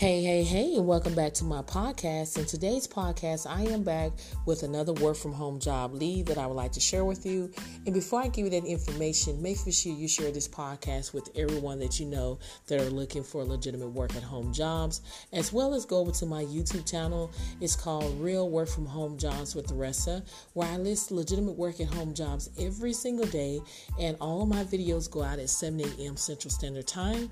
Hey, hey, hey, and welcome back to my podcast. In today's podcast, I am back with another work from home job lead that I would like to share with you. And before I give you that information, make sure you share this podcast with everyone that you know that are looking for legitimate work at home jobs, as well as go over to my YouTube channel. It's called Real Work from Home Jobs with Theresa, where I list legitimate work at home jobs every single day, and all of my videos go out at 7 a.m. Central Standard Time.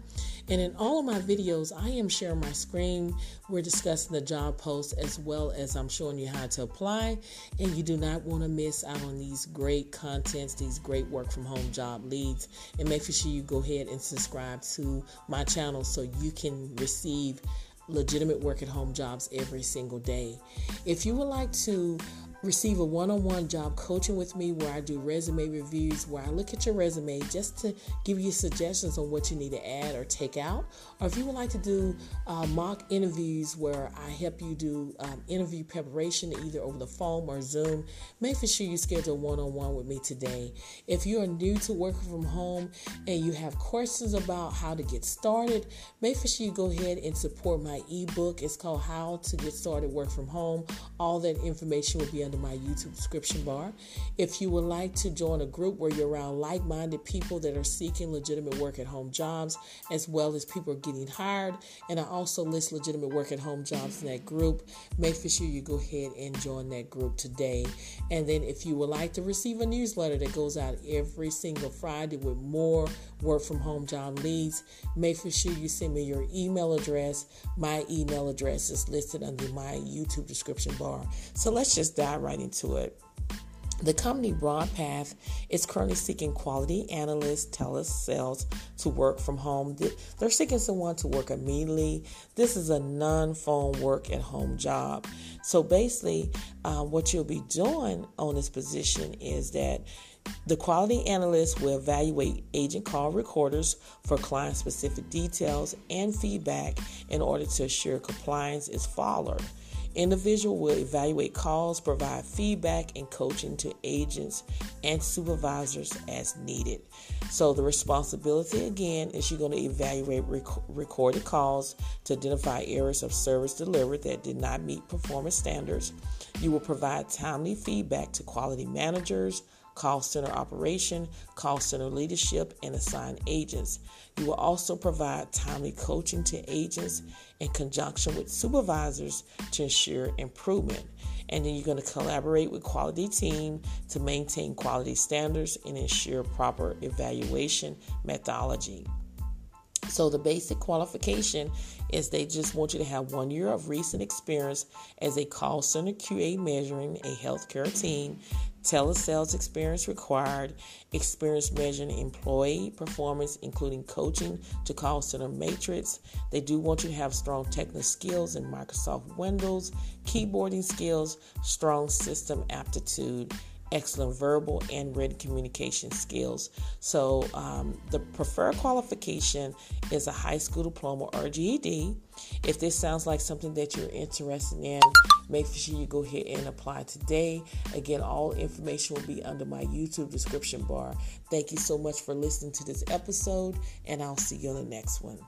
And in all of my videos, I am sharing my screen. We're discussing the job post as well as I'm showing you how to apply. And you do not want to miss out on these great contents, these great work from home job leads. And make sure you go ahead and subscribe to my channel so you can receive legitimate work at home jobs every single day. If you would like to receive a one on one job coaching with me where I do resume reviews, where I look at your resume just to give you suggestions on what you need to add or take out. Or if you would like to do uh, mock interviews where I help you do um, interview preparation either over the phone or Zoom, make sure you schedule one on one with me today. If you are new to working from home and you have questions about how to get started, make sure you go ahead and support my ebook. It's called How to Get Started Work from Home. All that information will be under my YouTube description bar. If you would like to join a group where you're around like minded people that are seeking legitimate work at home jobs, as well as people are getting hired, and I also list legitimate work at home jobs in that group, make for sure you go ahead and join that group today. And then if you would like to receive a newsletter that goes out every single Friday with more work from home job leads, make for sure you send me your email address. My email address is listed under my YouTube description bar. So let's just dive dive right into it. The company Broadpath is currently seeking quality analysts, telesales to work from home. They're seeking someone to work immediately. This is a non phone work at home job. So basically, uh, what you'll be doing on this position is that the quality analyst will evaluate agent call recorders for client specific details and feedback in order to assure compliance is followed. Individual will evaluate calls, provide feedback and coaching to agents and supervisors as needed. So the responsibility again is you're going to evaluate rec- recorded calls to identify areas of service delivered that did not meet performance standards. You will provide timely feedback to quality managers, call center operation, call center leadership, and assign agents. You will also provide timely coaching to agents in conjunction with supervisors to ensure improvement. And then you're going to collaborate with quality team to maintain quality standards and ensure proper evaluation methodology. So the basic qualification is they just want you to have one year of recent experience as a call center QA measuring a healthcare team, telesales experience required, experience measuring employee performance, including coaching to call center matrix. They do want you to have strong technical skills in Microsoft Windows, keyboarding skills, strong system aptitude, excellent verbal and written communication skills. So, um, the preferred qualification is a high school diploma or GED. If this sounds like something that you're interested in, make sure you go ahead and apply today. Again, all information will be under my YouTube description bar. Thank you so much for listening to this episode, and I'll see you on the next one.